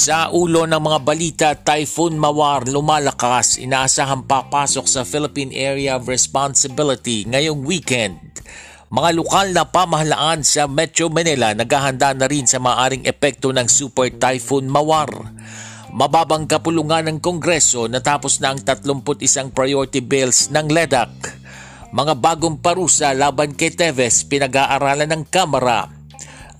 Sa ulo ng mga balita, Typhoon Mawar lumalakas, inaasahang papasok sa Philippine Area of Responsibility ngayong weekend. Mga lokal na pamahalaan sa Metro Manila naghahanda na rin sa maaring epekto ng Super Typhoon Mawar. Mababang kapulungan ng Kongreso natapos na ang 31 priority bills ng LEDAC. Mga bagong parusa laban kay Teves pinag-aaralan ng Kamara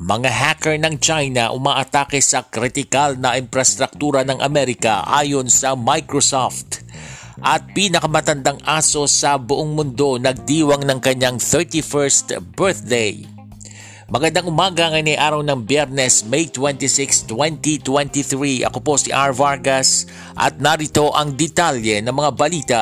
mga hacker ng China umaatake sa kritikal na infrastruktura ng Amerika ayon sa Microsoft. At pinakamatandang aso sa buong mundo nagdiwang ng kanyang 31st birthday. Magandang umaga ngayon ay araw ng Biyernes, May 26, 2023. Ako po si R. Vargas at narito ang detalye ng mga balita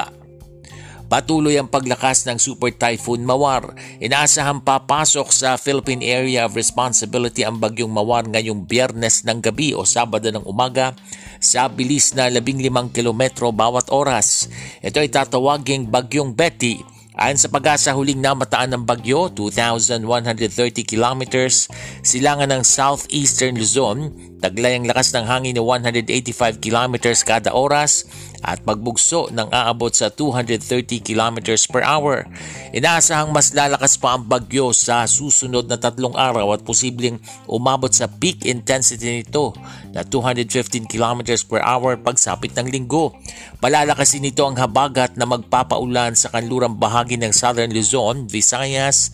Patuloy ang paglakas ng Super Typhoon Mawar. Inaasahang papasok sa Philippine Area of Responsibility ang bagyong Mawar ngayong biyernes ng gabi o sabado ng umaga sa bilis na 15 kilometro bawat oras. Ito ay tatawaging bagyong Betty Ayon sa pag-asa huling namataan ng bagyo, 2,130 kilometers, silangan ng southeastern Luzon, taglay ang lakas ng hangin na 185 kilometers kada oras at magbugso ng aabot sa 230 kilometers per hour. Inaasahang mas lalakas pa ang bagyo sa susunod na tatlong araw at posibleng umabot sa peak intensity nito na 215 kilometers per hour pagsapit ng linggo. Palalakasin nito ang habagat na magpapaulan sa kanlurang bahagi ng Southern Luzon, Visayas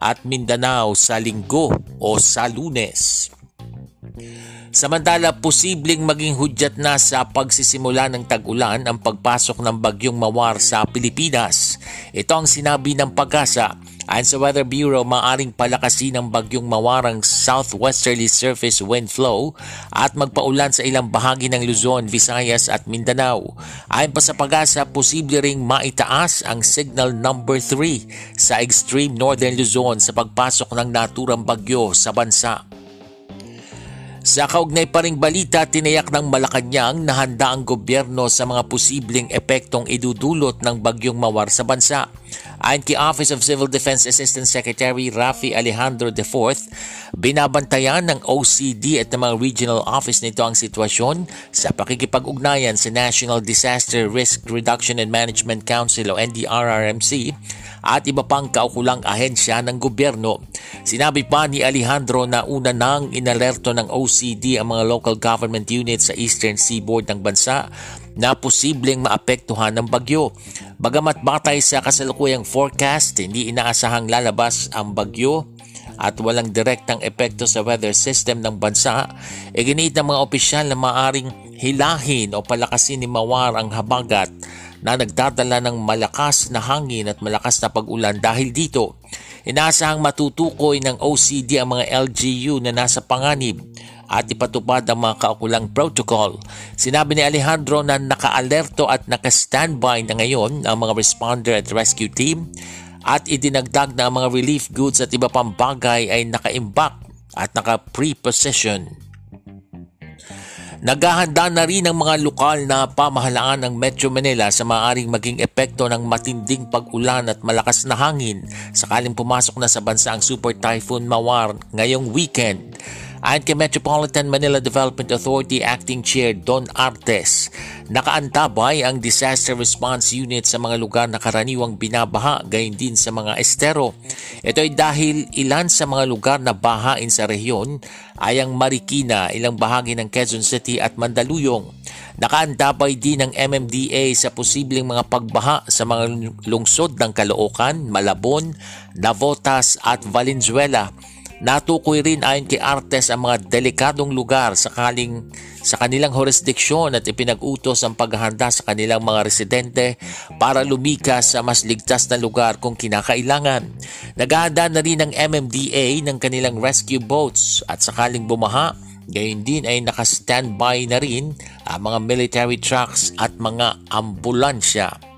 at Mindanao sa linggo o sa lunes. Samantala, posibleng maging hudyat na sa pagsisimula ng tag-ulan ang pagpasok ng bagyong mawar sa Pilipinas. Ito ang sinabi ng pag-asa Ayon sa Weather Bureau, maaring palakasin ng bagyong mawarang southwesterly surface wind flow at magpaulan sa ilang bahagi ng Luzon, Visayas at Mindanao. Ayon pa sa pag-asa, posible ring maitaas ang signal number 3 sa extreme northern Luzon sa pagpasok ng naturang bagyo sa bansa. Sa kaugnay pa ring balita, tinayak ng Malacanang na handa ang gobyerno sa mga posibleng epektong idudulot ng bagyong mawar sa bansa. Ayon kay Office of Civil Defense Assistant Secretary Rafi Alejandro IV, binabantayan ng OCD at ng mga regional office nito ang sitwasyon sa pakikipag-ugnayan sa National Disaster Risk Reduction and Management Council o NDRRMC at iba pang kaukulang ahensya ng gobyerno. Sinabi pa ni Alejandro na una nang inalerto ng OCD ang mga local government units sa eastern seaboard ng bansa na posibleng maapektuhan ng bagyo. Bagamat batay sa kasalukuyang forecast, hindi inaasahang lalabas ang bagyo at walang direktang epekto sa weather system ng bansa, iginit ng mga opisyal na maaring hilahin o palakasin ni Mawar ang habagat na nagdadala ng malakas na hangin at malakas na pag-ulan dahil dito. Inaasahang matutukoy ng OCD ang mga LGU na nasa panganib at ipatupad ang mga kaukulang protocol. Sinabi ni Alejandro na naka-alerto at naka-standby na ngayon ang mga responder at rescue team at idinagdag na ang mga relief goods at iba pang bagay ay naka-imbak at naka-pre-position. Naghahanda na rin ang mga lokal na pamahalaan ng Metro Manila sa maaaring maging epekto ng matinding pag-ulan at malakas na hangin sakaling pumasok na sa bansa ang Super Typhoon Mawar ngayong weekend. Ayon kay Metropolitan Manila Development Authority Acting Chair Don Artes, nakaantabay ang Disaster Response Unit sa mga lugar na karaniwang binabaha gayon din sa mga estero. Ito ay dahil ilan sa mga lugar na bahain sa rehiyon ay ang Marikina, ilang bahagi ng Quezon City at Mandaluyong. Nakaantabay din ng MMDA sa posibleng mga pagbaha sa mga lungsod ng Caloocan, Malabon, Navotas at Valenzuela Natukoy rin ayon kay Artes ang mga delikadong lugar sakaling sa kanilang jurisdiksyon at ipinag-utos ang paghahanda sa kanilang mga residente para lumikas sa mas ligtas na lugar kung kinakailangan. Naghahanda na rin ng MMDA ng kanilang rescue boats at sakaling bumaha, gayon din ay naka-standby na rin ang mga military trucks at mga ambulansya.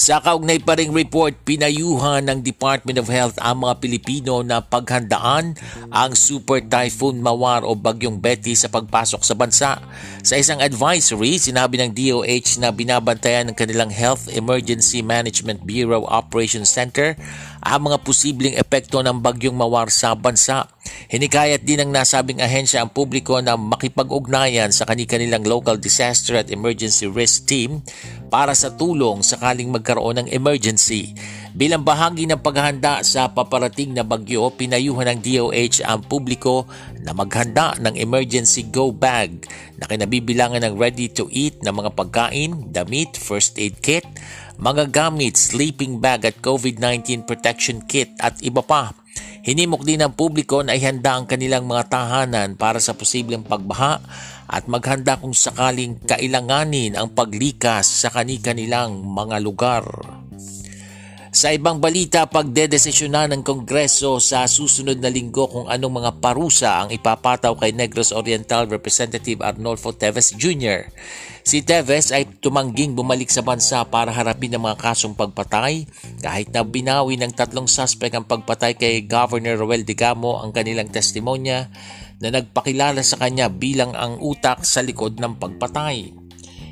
Sa kaugnay pa ring report, pinayuhan ng Department of Health ang mga Pilipino na paghandaan ang Super Typhoon Mawar o Bagyong Betty sa pagpasok sa bansa. Sa isang advisory, sinabi ng DOH na binabantayan ng kanilang Health Emergency Management Bureau Operations Center ang mga posibleng epekto ng Bagyong Mawar sa bansa. Hinikayat din ng nasabing ahensya ang publiko na makipag-ugnayan sa kanilang local disaster at emergency risk team para sa tulong sakaling magkaroon ng emergency. Bilang bahagi ng paghahanda sa paparating na bagyo, pinayuhan ng DOH ang publiko na maghanda ng emergency go bag na kinabibilangan ng ready to eat na mga pagkain, damit, first aid kit, mga gamit, sleeping bag at COVID-19 protection kit at iba pa. Hinimok din ng publiko na ihanda ang kanilang mga tahanan para sa posibleng pagbaha at maghanda kung sakaling kailanganin ang paglikas sa kani-kanilang mga lugar. Sa ibang balita, pagdedesisyonan ng Kongreso sa susunod na linggo kung anong mga parusa ang ipapataw kay Negros Oriental Representative Arnolfo Teves Jr. Si Teves ay tumangging bumalik sa bansa para harapin ang mga kasong pagpatay kahit na binawi ng tatlong suspect ang pagpatay kay Governor Roel Digamo ang kanilang testimonya na nagpakilala sa kanya bilang ang utak sa likod ng pagpatay.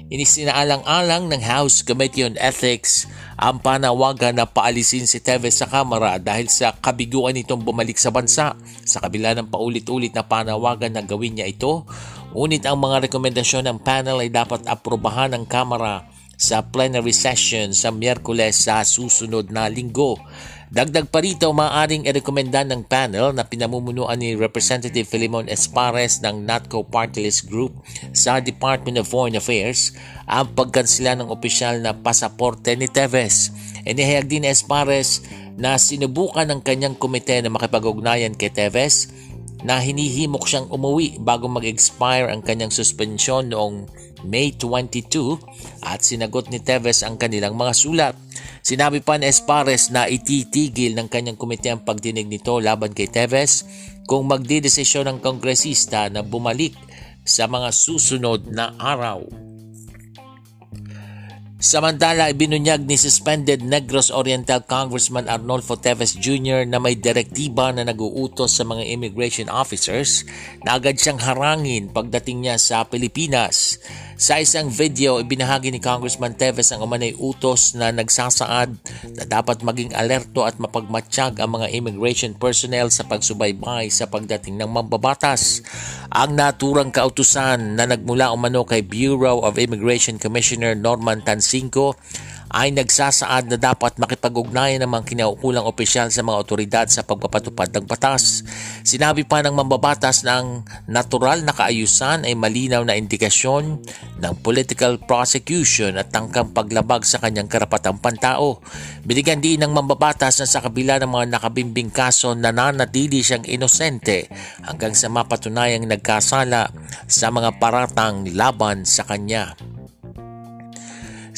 Inisinaalang-alang ng House Committee on Ethics ang panawagan na paalisin si Teves sa Kamara dahil sa kabiguan nitong bumalik sa bansa. Sa kabila ng paulit-ulit na panawagan na gawin niya ito, ngunit ang mga rekomendasyon ng panel ay dapat aprobahan ng Kamara sa plenary session sa Miyerkules sa susunod na linggo. Dagdag pa rito, maaaring irekomenda ng panel na pinamumunuan ni Representative Filimon Espares ng NATCO Party List Group sa Department of Foreign Affairs ang pagkansila ng opisyal na pasaporte ni Teves. Inihayag din ni Espares na sinubukan ng kanyang komite na makipag-ugnayan kay Teves na hinihimok siyang umuwi bago mag-expire ang kanyang suspensyon noong May 22 at sinagot ni Teves ang kanilang mga sulat. Sinabi pa ni Espares na ititigil ng kanyang komite ang pagdinig nito laban kay Teves kung magdidesisyon ng kongresista na bumalik sa mga susunod na araw. Samantala, ibinunyag ni suspended Negros Oriental Congressman Arnolfo Teves Jr. na may direktiba na naguutos sa mga immigration officers na agad siyang harangin pagdating niya sa Pilipinas. Sa isang video, ibinahagi ni Congressman Teves ang umanay utos na nagsasaad na dapat maging alerto at mapagmatsyag ang mga immigration personnel sa pagsubaybay sa pagdating ng mambabatas. Ang naturang kautusan na nagmula umano kay Bureau of Immigration Commissioner Norman Tansinko ay nagsasaad na dapat makipag-ugnayan ng mga kinaukulang opisyal sa mga otoridad sa pagpapatupad ng batas. Sinabi pa ng mambabatas na ang natural na kaayusan ay malinaw na indikasyon ng political prosecution at tangkang paglabag sa kanyang karapatang pantao. Binigyan din ng mambabatas na sa kabila ng mga nakabimbing kaso nananatili siyang inosente hanggang sa mapatunayang nagkasala sa mga paratang laban sa kanya.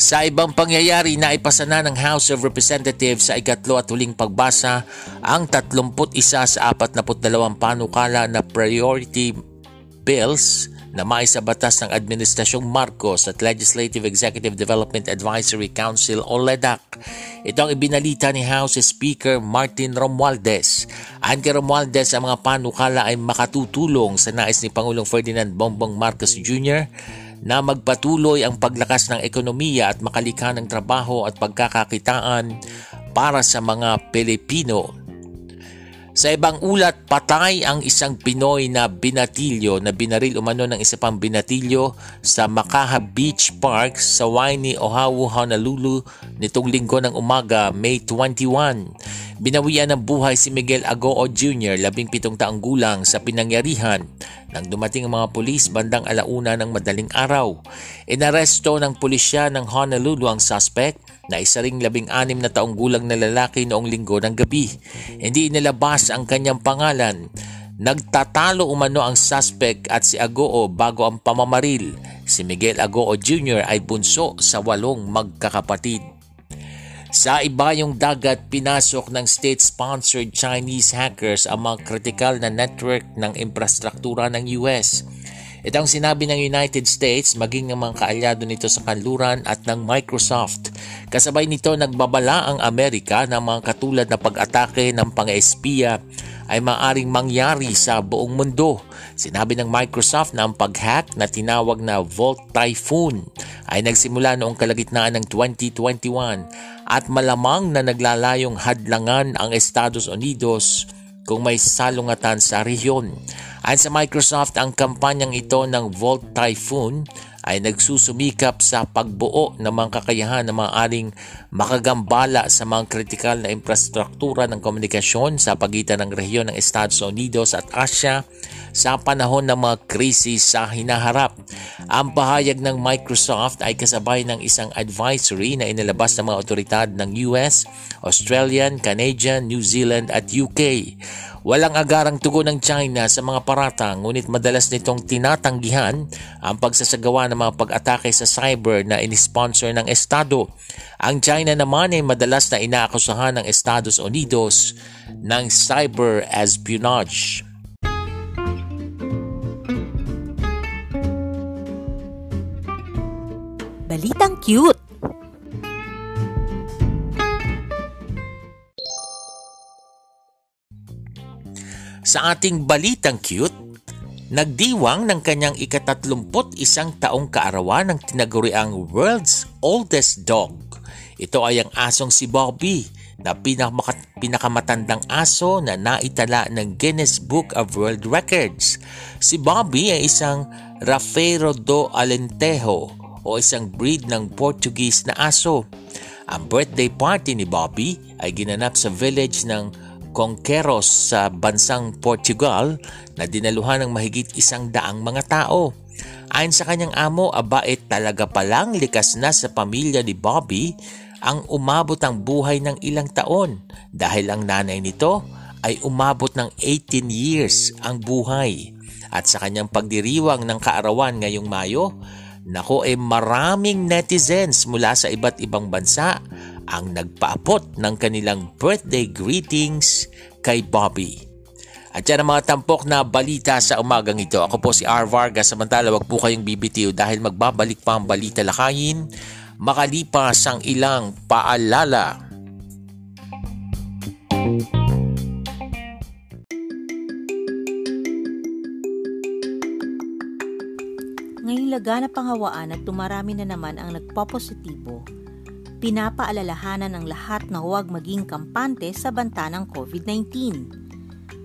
Sa ibang pangyayari na ipasa na ng House of Representatives sa ikatlo at huling pagbasa ang 31 sa 42 panukala na priority bills na maisa batas ng Administrasyong Marcos at Legislative Executive Development Advisory Council o LEDAC. Ito ang ibinalita ni House Speaker Martin Romualdez. Ayon kay Romualdez, ang mga panukala ay makatutulong sa nais ni Pangulong Ferdinand Bongbong Marcos Jr na magpatuloy ang paglakas ng ekonomiya at makalikha ng trabaho at pagkakakitaan para sa mga Pilipino. Sa ibang ulat, patay ang isang Pinoy na binatilyo na binaril umano ng isa pang binatilyo sa Makaha Beach Park sa Waini, Oahu, Honolulu nitong linggo ng umaga, May 21. Binawian ng buhay si Miguel Agoo Jr., 17 taong gulang sa pinangyarihan nang dumating ang mga pulis bandang alauna ng madaling araw. Inaresto ng pulisya ng Honolulu ang suspect na isa ring labing anim na taong gulang na lalaki noong linggo ng gabi. Hindi inilabas ang kanyang pangalan. Nagtatalo umano ang suspect at si Agoo bago ang pamamaril. Si Miguel Agoo Jr. ay bunso sa walong magkakapatid. Sa ibayong dagat, pinasok ng state-sponsored Chinese hackers ang mga kritikal na network ng infrastruktura ng US. Ito ang sinabi ng United States maging ng mga kaalyado nito sa kanluran at ng Microsoft. Kasabay nito nagbabala ang Amerika ng mga katulad na pag-atake ng pang-espiya ay maaring mangyari sa buong mundo. Sinabi ng Microsoft na ang pag-hack na tinawag na Volt Typhoon ay nagsimula noong kalagitnaan ng 2021 at malamang na naglalayong hadlangan ang Estados Unidos kung may salungatan sa rehiyon. Ayon sa Microsoft, ang kampanyang ito ng Volt Typhoon ay nagsusumikap sa pagbuo ng mga kakayahan na maaaring makagambala sa mga kritikal na infrastruktura ng komunikasyon sa pagitan ng rehiyon ng Estados Unidos at Asia sa panahon ng mga krisis sa hinaharap. Ang pahayag ng Microsoft ay kasabay ng isang advisory na inilabas ng mga otoridad ng US, Australian, Canadian, New Zealand at UK Walang agarang tugon ng China sa mga paratang ngunit madalas nitong tinatanggihan ang pagsasagawa ng mga pag-atake sa cyber na inisponsor ng Estado. Ang China naman ay madalas na inaakusahan ng Estados Unidos ng cyber espionage. Balitang cute! Sa ating balitang cute, nagdiwang ng kanyang ikatatlumput isang taong kaarawan ng tinaguriang World's Oldest Dog. Ito ay ang asong si Bobby na pinaka- pinakamatandang aso na naitala ng Guinness Book of World Records. Si Bobby ay isang Rafeiro do Alentejo o isang breed ng Portuguese na aso. Ang birthday party ni Bobby ay ginanap sa village ng Conqueros sa bansang Portugal na dinaluhan ng mahigit isang daang mga tao. Ayon sa kanyang amo, abait talaga palang likas na sa pamilya ni Bobby ang umabot ang buhay ng ilang taon dahil ang nanay nito ay umabot ng 18 years ang buhay. At sa kanyang pagdiriwang ng kaarawan ngayong Mayo, nako ay eh maraming netizens mula sa iba't ibang bansa ang nagpaapot ng kanilang birthday greetings kay Bobby. At yan ang mga tampok na balita sa umagang ito. Ako po si R. Vargas. Samantala, wag po kayong bibitiw dahil magbabalik pa ang balita lakayin makalipas ang ilang paalala. Ngayong laganap ang hawaan at tumarami na naman ang nagpopositibo pinapaalalahanan ng lahat na huwag maging kampante sa banta ng COVID-19.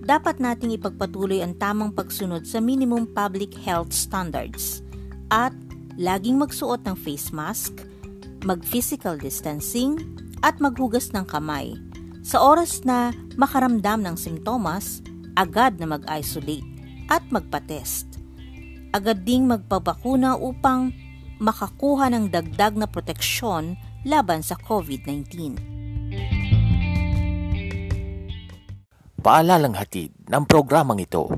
Dapat nating ipagpatuloy ang tamang pagsunod sa minimum public health standards at laging magsuot ng face mask, mag-physical distancing, at maghugas ng kamay. Sa oras na makaramdam ng simptomas, agad na mag-isolate at magpa-test. Agad ding magpabakuna upang makakuha ng dagdag na proteksyon laban sa COVID-19. Paalalang hatid ng programang ito.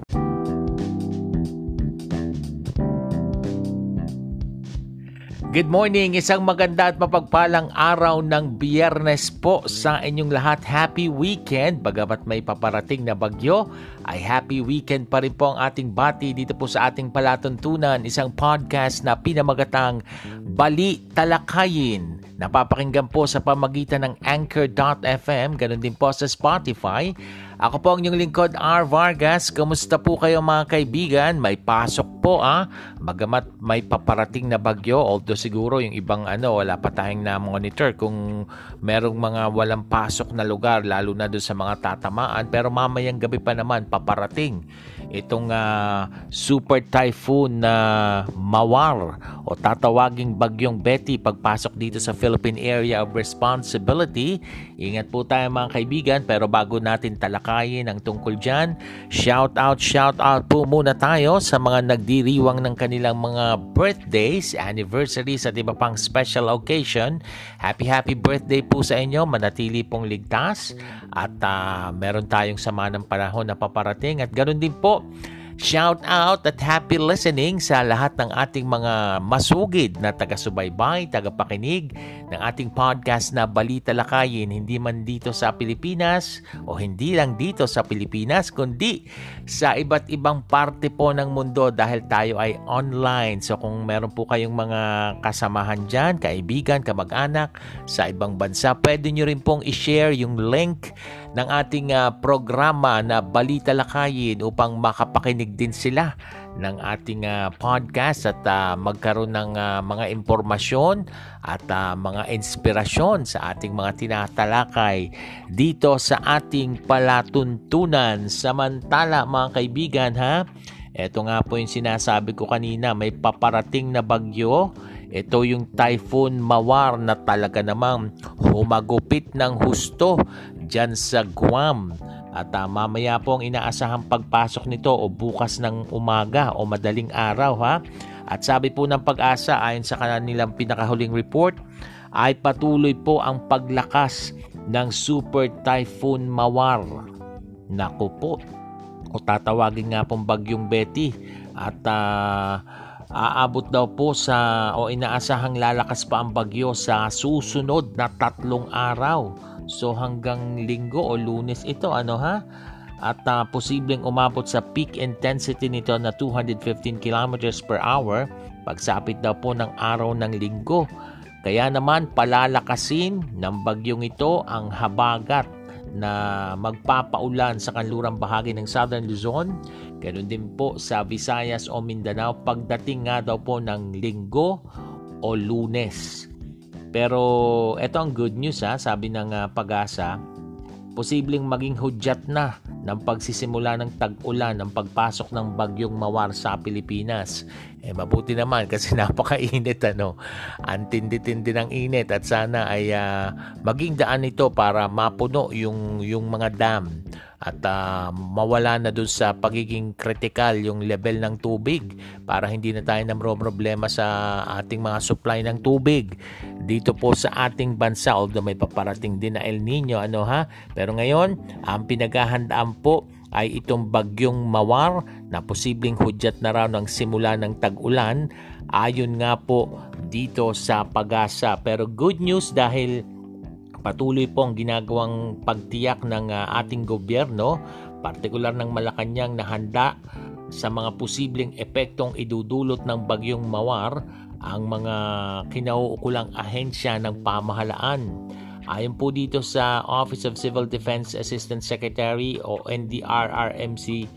Good morning! Isang maganda at mapagpalang araw ng biyernes po sa inyong lahat. Happy weekend! Bagamat may paparating na bagyo, ay happy weekend pa rin po ang ating bati dito po sa ating palatuntunan. Isang podcast na pinamagatang Bali Talakayin Napapakinggan po sa pamagitan ng Anchor.fm, ganun din po sa Spotify. Ako po ang inyong lingkod, R. Vargas. Kamusta po kayo mga kaibigan? May pasok po ah. Magamat may paparating na bagyo, although siguro yung ibang ano, wala pa tayong na-monitor kung merong mga walang pasok na lugar, lalo na doon sa mga tatamaan. Pero mamayang gabi pa naman, paparating itong uh, super typhoon na uh, Mawar o tatawaging bagyong Betty pagpasok dito sa Philippine Area of Responsibility. Ingat po tayo mga kaibigan pero bago natin talakayin ang tungkol dyan, shout out, shout out po muna tayo sa mga nagdiriwang ng kanilang mga birthdays, anniversaries at iba pang special occasion. Happy happy birthday po sa inyo, manatili pong ligtas at uh, meron tayong sama ng panahon na paparating at ganoon din po Shout out at happy listening sa lahat ng ating mga masugid na taga-subaybay, taga-pakinig ng ating podcast na Balita Lakayin, hindi man dito sa Pilipinas o hindi lang dito sa Pilipinas, kundi sa iba't ibang parte po ng mundo dahil tayo ay online. So kung meron po kayong mga kasamahan dyan, kaibigan, kamag-anak sa ibang bansa, pwede nyo rin pong i-share yung link ng ating uh, programa na Balita Lakayin upang makapakinig din sila ng ating uh, podcast at uh, magkaroon ng uh, mga impormasyon at uh, mga inspirasyon sa ating mga tinatalakay dito sa ating palatuntunan. Samantala mga kaibigan ha, ito nga po yung sinasabi ko kanina, may paparating na bagyo ito yung Typhoon Mawar na talaga namang humagupit ng husto dyan sa Guam. At uh, mamaya po ang inaasahang pagpasok nito o bukas ng umaga o madaling araw ha. At sabi po ng pag-asa ayon sa kanilang pinakahuling report ay patuloy po ang paglakas ng Super Typhoon Mawar. Naku po, o tatawagin nga pong bagyong Betty at uh, Aabot daw po sa o inaasahang lalakas pa ang bagyo sa susunod na tatlong araw. So hanggang linggo o lunes ito ano ha? At uh, posibleng umabot sa peak intensity nito na 215 km per hour pagsapit daw po ng araw ng linggo. Kaya naman palalakasin ng bagyong ito ang habagat na magpapaulan sa kanlurang bahagi ng Southern Luzon. Ganun din po sa Visayas o Mindanao pagdating nga daw po ng linggo o lunes. Pero ito ang good news ha, sabi ng uh, pag-asa, posibleng maging hudyat na ng pagsisimula ng tag-ulan ng pagpasok ng bagyong mawar sa Pilipinas. Eh mabuti naman kasi napakainit ano. Antindi-tindi ng init at sana ay uh, maging daan ito para mapuno yung yung mga dam at uh, mawala na dun sa pagiging critical yung level ng tubig para hindi na tayo namro problema sa ating mga supply ng tubig. Dito po sa ating bansa although may paparating din na El Nino ano ha? Pero ngayon ang pinaghahandaan po ay itong bagyong mawar na posibleng hudyat na raw ng simula ng tag-ulan. Ayon nga po dito sa pag-asa. Pero good news dahil Patuloy pong ginagawang pagtiyak ng uh, ating gobyerno, partikular ng Malacanang na handa sa mga posibleng epektong idudulot ng bagyong Mawar ang mga kinauukulang ahensya ng pamahalaan. Ayon po dito sa Office of Civil Defense Assistant Secretary o NDRRMC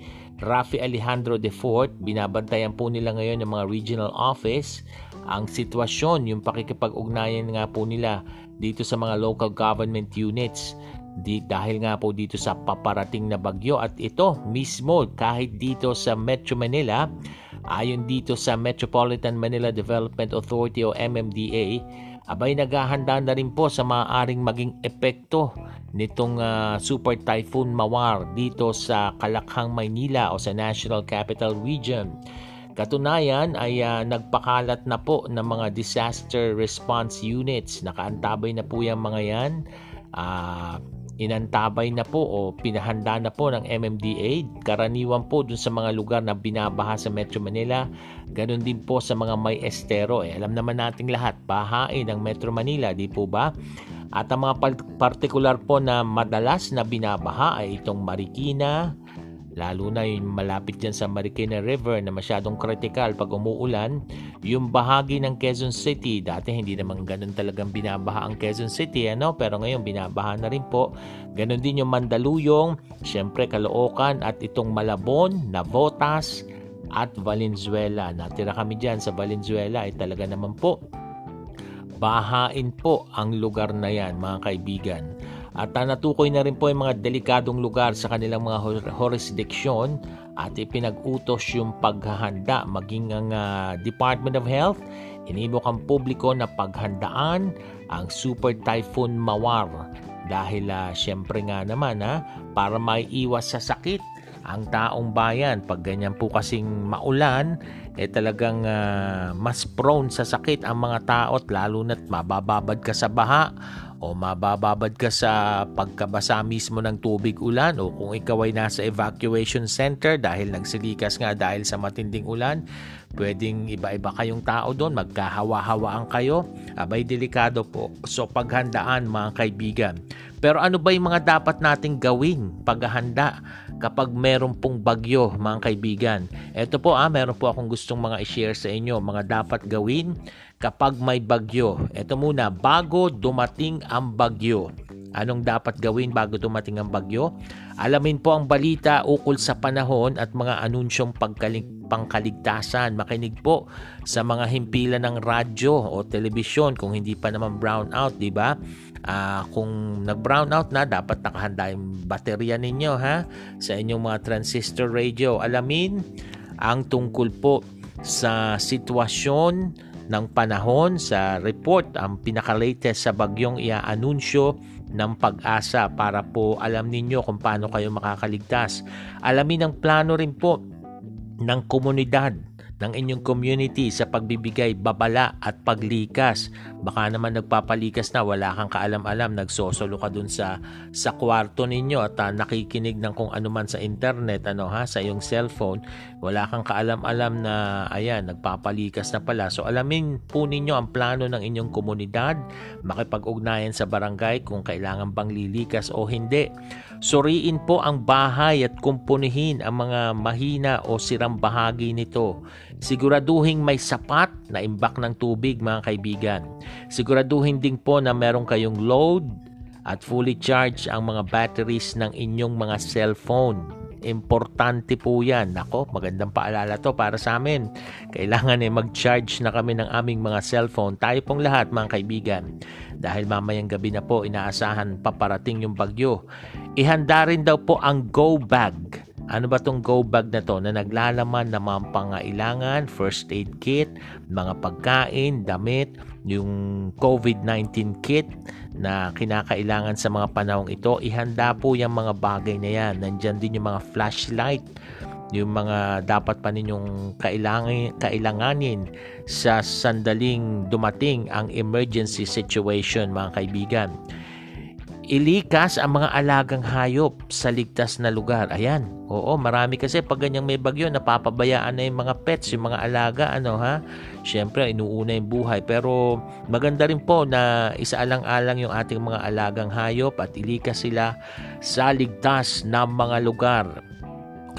Rafi Alejandro de Fort, binabantayan po nila ngayon ng mga regional office ang sitwasyon, yung pakikipag-ugnayan nga po nila dito sa mga local government units di, dahil nga po dito sa paparating na bagyo at ito mismo kahit dito sa Metro Manila ayon dito sa Metropolitan Manila Development Authority o MMDA abay naghahanda na rin po sa maaaring maging epekto nitong uh, Super Typhoon Mawar dito sa Kalakhang, Maynila o sa National Capital Region. Katunayan ay uh, nagpakalat na po ng mga disaster response units. Nakaantabay na po yung mga yan. Uh, inantabay na po o pinahanda na po ng MMDA. Karaniwan po dun sa mga lugar na binabaha sa Metro Manila. Ganon din po sa mga may estero. Eh, alam naman nating lahat, bahain ng Metro Manila, di po ba? At ang mga partikular po na madalas na binabaha ay itong Marikina, lalo na yung malapit dyan sa Marikina River na masyadong critical pag umuulan, yung bahagi ng Quezon City, dati hindi naman ganun talagang binabaha ang Quezon City, ano? pero ngayon binabaha na rin po. Ganon din yung Mandaluyong, syempre Caloocan at itong Malabon, Navotas at Valenzuela. Natira kami dyan sa Valenzuela ay talaga naman po bahain po ang lugar na yan mga kaibigan. At natukoy na rin po yung mga delikadong lugar sa kanilang mga jurisdiction at ipinag-utos yung paghahanda. Maging ang uh, Department of Health inibok ang publiko na paghandaan ang Super Typhoon Mawar. Dahil uh, syempre nga naman ha, para maiiwas sa sakit ang taong bayan. Pag ganyan po kasing maulan eh talagang uh, mas prone sa sakit ang mga tao at lalo na't mabababad ka sa baha o mabababad ka sa pagkabasa mismo ng tubig ulan o kung ikaw ay nasa evacuation center dahil nagsilikas nga dahil sa matinding ulan, pwedeng iba-iba kayong tao doon, magkahawa-hawaan kayo, abay delikado po. So paghandaan mga kaibigan. Pero ano ba yung mga dapat nating gawing paghahanda kapag meron pong bagyo mga kaibigan? Ito po ah, meron po akong gustong mga i-share sa inyo, mga dapat gawin kapag may bagyo. Ito muna, bago dumating ang bagyo. Anong dapat gawin bago dumating ang bagyo? Alamin po ang balita ukol sa panahon at mga anunsyong pagkalig pangkaligtasan. Makinig po sa mga himpilan ng radyo o telebisyon kung hindi pa naman brown out, di ba? Uh, kung nag-brown na, dapat nakahanda yung baterya ninyo ha sa inyong mga transistor radio. Alamin ang tungkol po sa sitwasyon ng panahon sa report ang pinaka-latest sa bagyong iaanunsyo ng pag-asa para po alam ninyo kung paano kayo makakaligtas. Alamin ang plano rin po ng komunidad ng inyong community sa pagbibigay babala at paglikas. Baka naman nagpapalikas na wala kang kaalam-alam, nagsosolo ka dun sa sa kwarto ninyo at uh, nakikinig ng kung ano man sa internet ano ha sa iyong cellphone, wala kang kaalam-alam na ayan, nagpapalikas na pala. So alamin po ninyo ang plano ng inyong komunidad, makipag-ugnayan sa barangay kung kailangan bang lilikas o hindi. Suriin po ang bahay at kumpunihin ang mga mahina o sirang bahagi nito. Siguraduhin may sapat na imbak ng tubig mga kaibigan. Siguraduhin din po na meron kayong load at fully charged ang mga batteries ng inyong mga cellphone. Importante po yan. Nako, magandang paalala to para sa amin. Kailangan eh mag-charge na kami ng aming mga cellphone. Tayo pong lahat mga kaibigan. Dahil mamayang gabi na po inaasahan paparating yung bagyo. Ihanda rin daw po ang go bag ano ba tong go bag na to na naglalaman ng mga pangailangan, first aid kit, mga pagkain, damit, yung COVID-19 kit na kinakailangan sa mga panahong ito. Ihanda po yung mga bagay na yan. Nandyan din yung mga flashlight, yung mga dapat pa ninyong kailangan, kailanganin sa sandaling dumating ang emergency situation mga kaibigan. Ilikas ang mga alagang hayop sa ligtas na lugar. Ayan. Oo, marami kasi pag ganyang may bagyo, napapabayaan na yung mga pets, yung mga alaga, ano ha? Siyempre, inuuna yung buhay. Pero maganda rin po na isaalang-alang yung ating mga alagang hayop at ilikas sila sa ligtas na mga lugar.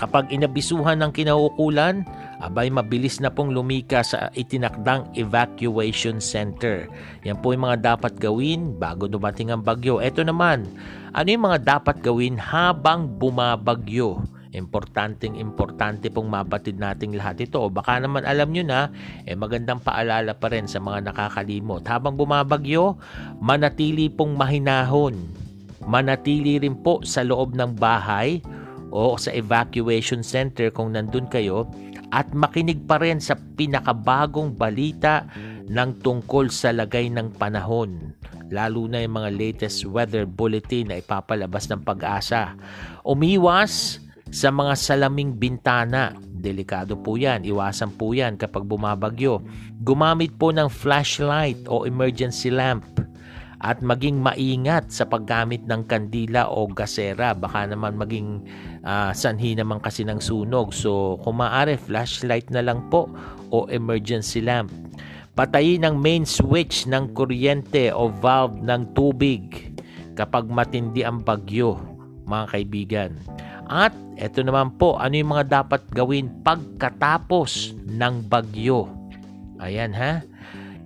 Kapag inabisuhan ng kinauukulan, abay mabilis na pong lumika sa itinakdang evacuation center. Yan po yung mga dapat gawin bago dumating ang bagyo. Ito naman, ano yung mga dapat gawin habang bumabagyo? Importanteng importante pong mabatid nating lahat ito. Baka naman alam nyo na, eh magandang paalala pa rin sa mga nakakalimot. Habang bumabagyo, manatili pong mahinahon. Manatili rin po sa loob ng bahay o sa evacuation center kung nandun kayo at makinig pa rin sa pinakabagong balita ng tungkol sa lagay ng panahon lalo na yung mga latest weather bulletin na ipapalabas ng pag-asa. Umiwas sa mga salaming bintana. Delikado po yan. Iwasan po yan kapag bumabagyo. Gumamit po ng flashlight o emergency lamp at maging maingat sa paggamit ng kandila o gasera. Baka naman maging uh, sanhi naman kasi ng sunog. So kung maaari, flashlight na lang po o emergency lamp. Patayin ang main switch ng kuryente o valve ng tubig kapag matindi ang bagyo, mga kaibigan. At ito naman po, ano yung mga dapat gawin pagkatapos ng bagyo? Ayan ha.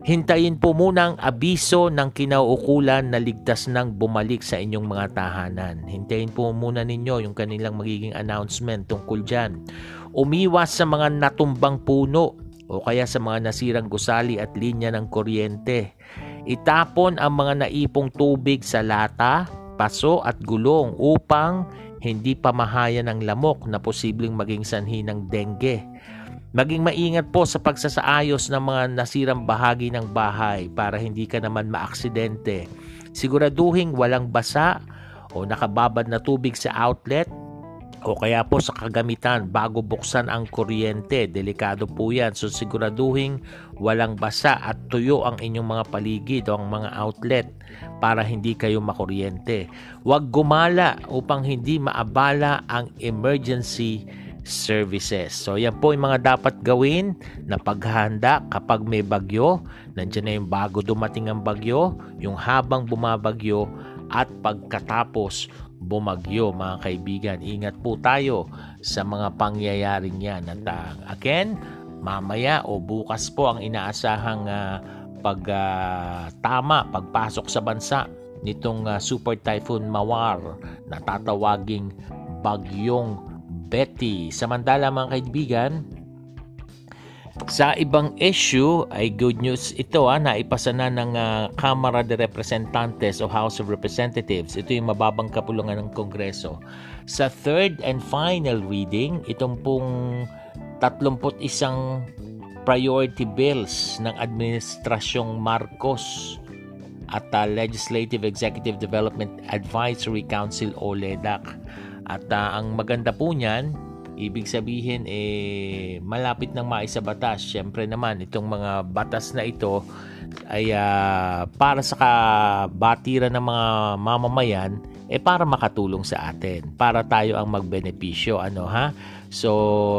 Hintayin po muna ang abiso ng kinauukulan na ligtas nang bumalik sa inyong mga tahanan. Hintayin po muna ninyo yung kanilang magiging announcement tungkol dyan. Umiwas sa mga natumbang puno o kaya sa mga nasirang gusali at linya ng kuryente. Itapon ang mga naipong tubig sa lata, paso at gulong upang hindi pamahayan ng lamok na posibleng maging sanhi ng dengue. Maging maingat po sa pagsasaayos ng mga nasirang bahagi ng bahay para hindi ka naman maaksidente. Siguraduhin walang basa o nakababad na tubig sa outlet o kaya po sa kagamitan bago buksan ang kuryente. Delikado po yan. So siguraduhin walang basa at tuyo ang inyong mga paligid o ang mga outlet para hindi kayo makuryente. Huwag gumala upang hindi maabala ang emergency services. So yan po yung mga dapat gawin na paghahanda kapag may bagyo. Nandiyan na yung bago dumating ang bagyo, yung habang bumabagyo at pagkatapos bumagyo mga kaibigan. Ingat po tayo sa mga pangyayaring yan. At uh, again, mamaya o bukas po ang inaasahang uh, pag uh, tama pagpasok sa bansa nitong uh, Super Typhoon Mawar na tatawaging Bagyong Betty. Samantala mga kaibigan, sa ibang issue ay good news ito ah, naipasa na ng uh, Kamara de Representantes o House of Representatives. Ito yung mababang kapulungan ng Kongreso. Sa third and final reading, itong pong 31 priority bills ng Administrasyong Marcos at uh, Legislative Executive Development Advisory Council o LEDAC. At uh, ang maganda po niyan, Ibig sabihin, eh, malapit nang maisabatas. Siyempre naman, itong mga batas na ito ay uh, para sa kabatiran ng mga mamamayan, eh para makatulong sa atin, para tayo ang magbenepisyo, ano ha? So,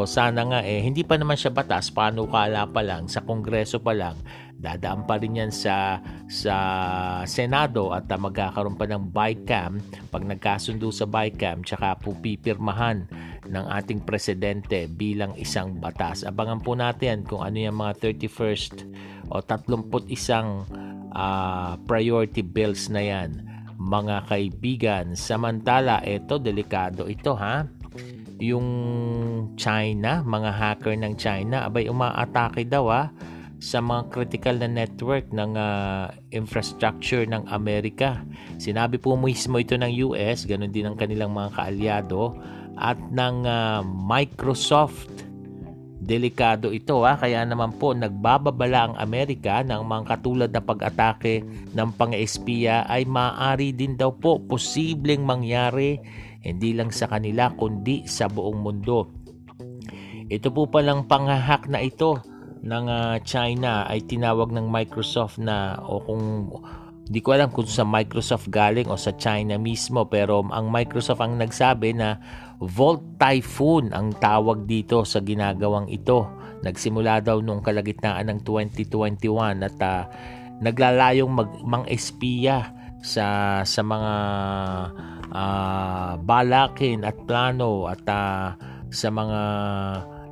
sana nga eh, hindi pa naman siya batas, paano kala pa lang, sa kongreso pa lang, dadaan pa rin yan sa sa Senado at uh, magkakaroon pa ng BICAM pag nagkasundo sa BICAM tsaka po pipirmahan ng ating presidente bilang isang batas. Abangan po natin kung ano yung mga 31st o 31 uh, priority bills na yan mga kaibigan. Samantala, ito delikado ito ha yung China, mga hacker ng China, abay umaatake daw ah sa mga critical na network ng uh, infrastructure ng Amerika. Sinabi po mismo ito ng US, ganun din ang kanilang mga kaalyado at ng uh, Microsoft. Delikado ito ha, kaya naman po nagbababala ang Amerika ng mga katulad na pag-atake ng pang-espiya ay maaari din daw po posibleng mangyari hindi lang sa kanila kundi sa buong mundo. Ito po palang panghahack na ito ng uh, China ay tinawag ng Microsoft na o kung di ko alam kung sa Microsoft galing o sa China mismo pero ang Microsoft ang nagsabi na Volt Typhoon ang tawag dito sa ginagawang ito. Nagsimula daw nung kalagitnaan ng 2021 at uh, naglalayong mag, mang-espiya sa sa mga uh, balakin at plano at uh, sa mga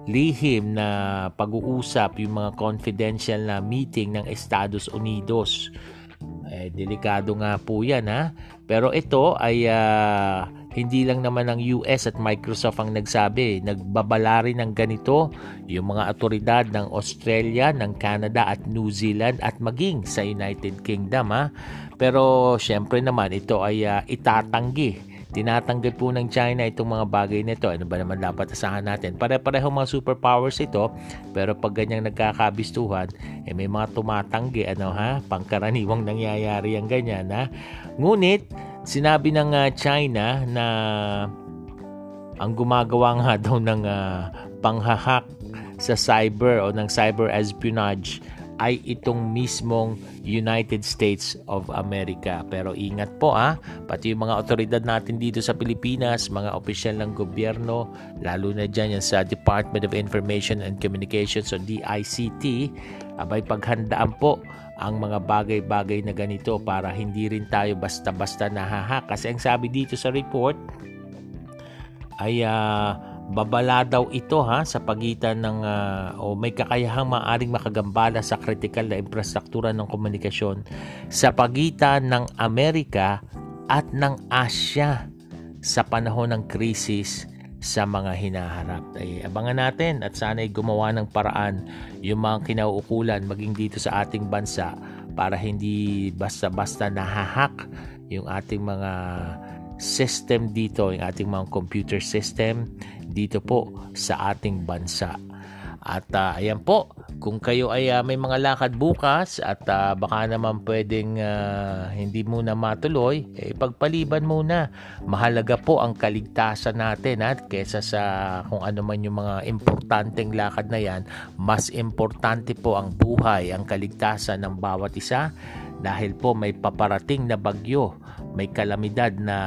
lihim na pag-uusap, yung mga confidential na meeting ng Estados Unidos. Eh, delikado nga po yan ha. Pero ito ay uh, hindi lang naman ng US at Microsoft ang nagsabi. Nagbabala rin ng ganito yung mga otoridad ng Australia, ng Canada at New Zealand at maging sa United Kingdom ha. Pero syempre naman ito ay uh, itatanggi Tinatanggal po ng China itong mga bagay nito. Ano ba naman dapat asahan natin? Pare-pareho mga superpowers ito, pero pag ganyang nagkakabistuhan, eh may mga tumatanggi, ano ha? Pangkaraniwang nangyayari ang ganyan, ha? Ngunit, sinabi ng uh, China na ang gumagawa nga daw ng uh, panghahak sa cyber o ng cyber espionage ay itong mismong United States of America. Pero ingat po ah, pati yung mga otoridad natin dito sa Pilipinas, mga opisyal ng gobyerno, lalo na dyan yan sa Department of Information and Communications o DICT, abay paghandaan po ang mga bagay-bagay na ganito para hindi rin tayo basta-basta nahaha. Kasi ang sabi dito sa report ay uh, babala daw ito ha sa pagitan ng uh, o may kakayahang maaring makagambala sa kritikal na infrastruktura ng komunikasyon sa pagitan ng Amerika at ng Asya sa panahon ng krisis sa mga hinaharap. Ay, abangan natin at sana ay gumawa ng paraan yung mga kinauukulan maging dito sa ating bansa para hindi basta-basta nahahak yung ating mga system dito, yung ating mga computer system dito po sa ating bansa. At uh, ayan po, kung kayo ay uh, may mga lakad bukas at uh, baka naman pwedeng uh, hindi muna matuloy, eh, pagpaliban muna. Mahalaga po ang kaligtasan natin at kesa sa kung ano man yung mga importanteng lakad na yan, mas importante po ang buhay, ang kaligtasan ng bawat isa dahil po may paparating na bagyo may kalamidad na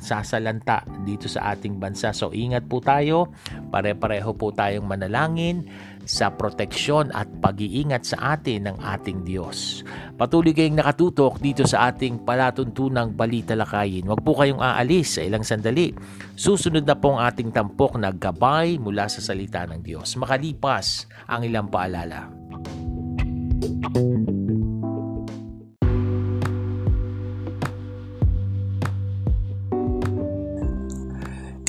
sasalanta dito sa ating bansa. So ingat po tayo, pare-pareho po tayong manalangin sa proteksyon at pag-iingat sa atin ng ating Diyos. Patuloy kayong nakatutok dito sa ating palatuntunang balita lakayin. Huwag po kayong aalis sa ilang sandali. Susunod na po ang ating tampok na gabay mula sa salita ng Diyos. Makalipas ang ilang paalala. Thank you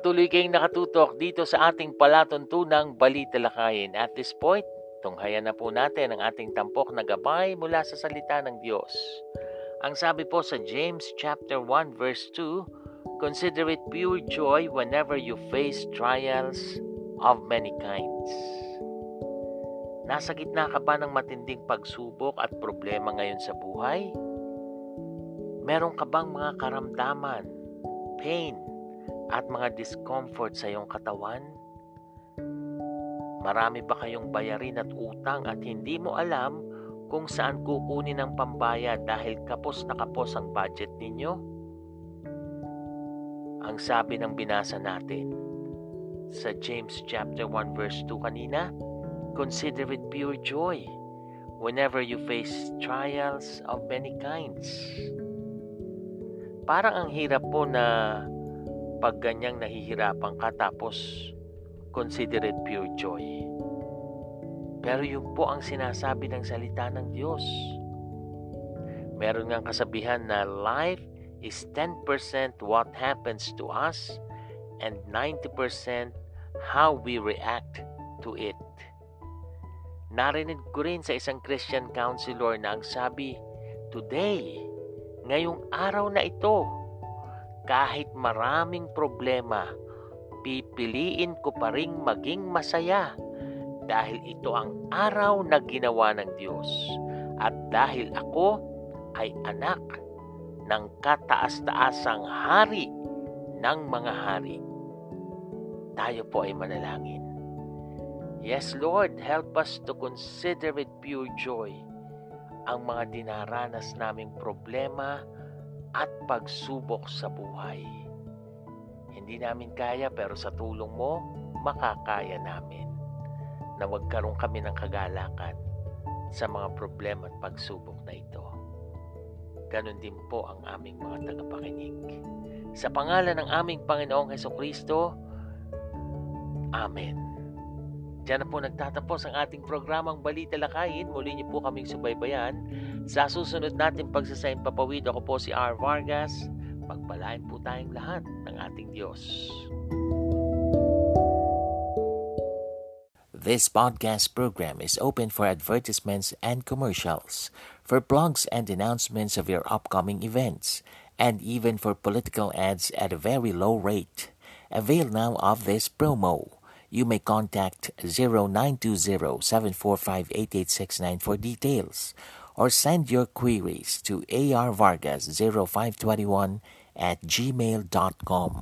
Patuloy kayong nakatutok dito sa ating palatuntunang Balita Lakayin. At this point, tunghayan na po natin ang ating tampok na gabay mula sa salita ng Diyos. Ang sabi po sa James chapter 1 verse 2, Consider it pure joy whenever you face trials of many kinds. Nasa gitna ka ba ng matinding pagsubok at problema ngayon sa buhay? Meron ka bang mga karamdaman, pain, at mga discomfort sa iyong katawan? Marami ba kayong bayarin at utang at hindi mo alam kung saan kukunin ang pambayad dahil kapos na kapos ang budget ninyo? Ang sabi ng binasa natin sa James chapter 1 verse 2 kanina, Consider it pure joy whenever you face trials of many kinds. Parang ang hirap po na pag ganyang nahihirapan ka tapos consider it pure joy. Pero yun po ang sinasabi ng salita ng Diyos. Meron ngang kasabihan na life is 10% what happens to us and 90% how we react to it. Narinig ko rin sa isang Christian counselor na ang sabi, Today, ngayong araw na ito, kahit maraming problema, pipiliin ko pa ring maging masaya dahil ito ang araw na ginawa ng Diyos at dahil ako ay anak ng kataas-taasang hari ng mga hari. Tayo po ay manalangin. Yes, Lord, help us to consider it pure joy ang mga dinaranas naming problema, at pagsubok sa buhay. Hindi namin kaya pero sa tulong mo, makakaya namin na magkaroon kami ng kagalakan sa mga problema at pagsubok na ito. Ganon din po ang aming mga tagapakinig. Sa pangalan ng aming Panginoong Heso Kristo, Amen. Diyan na po nagtatapos ang ating programang Balita Lakayin. Muli niyo po kaming subaybayan. Sa susunod natin pagsasayang papawid, ako po si R. Vargas. Pagpalain po tayong lahat ng ating Diyos. This podcast program is open for advertisements and commercials, for blogs and announcements of your upcoming events, and even for political ads at a very low rate. Avail now of this promo you may contact 0920-745-8869 for details or send your queries to arvargas0521 at gmail.com.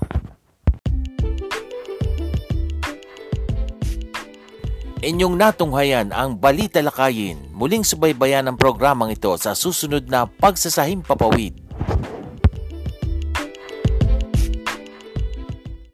Inyong natunghayan ang Balita Lakayin. Muling subaybayan ang programang ito sa susunod na Pagsasahim Papawid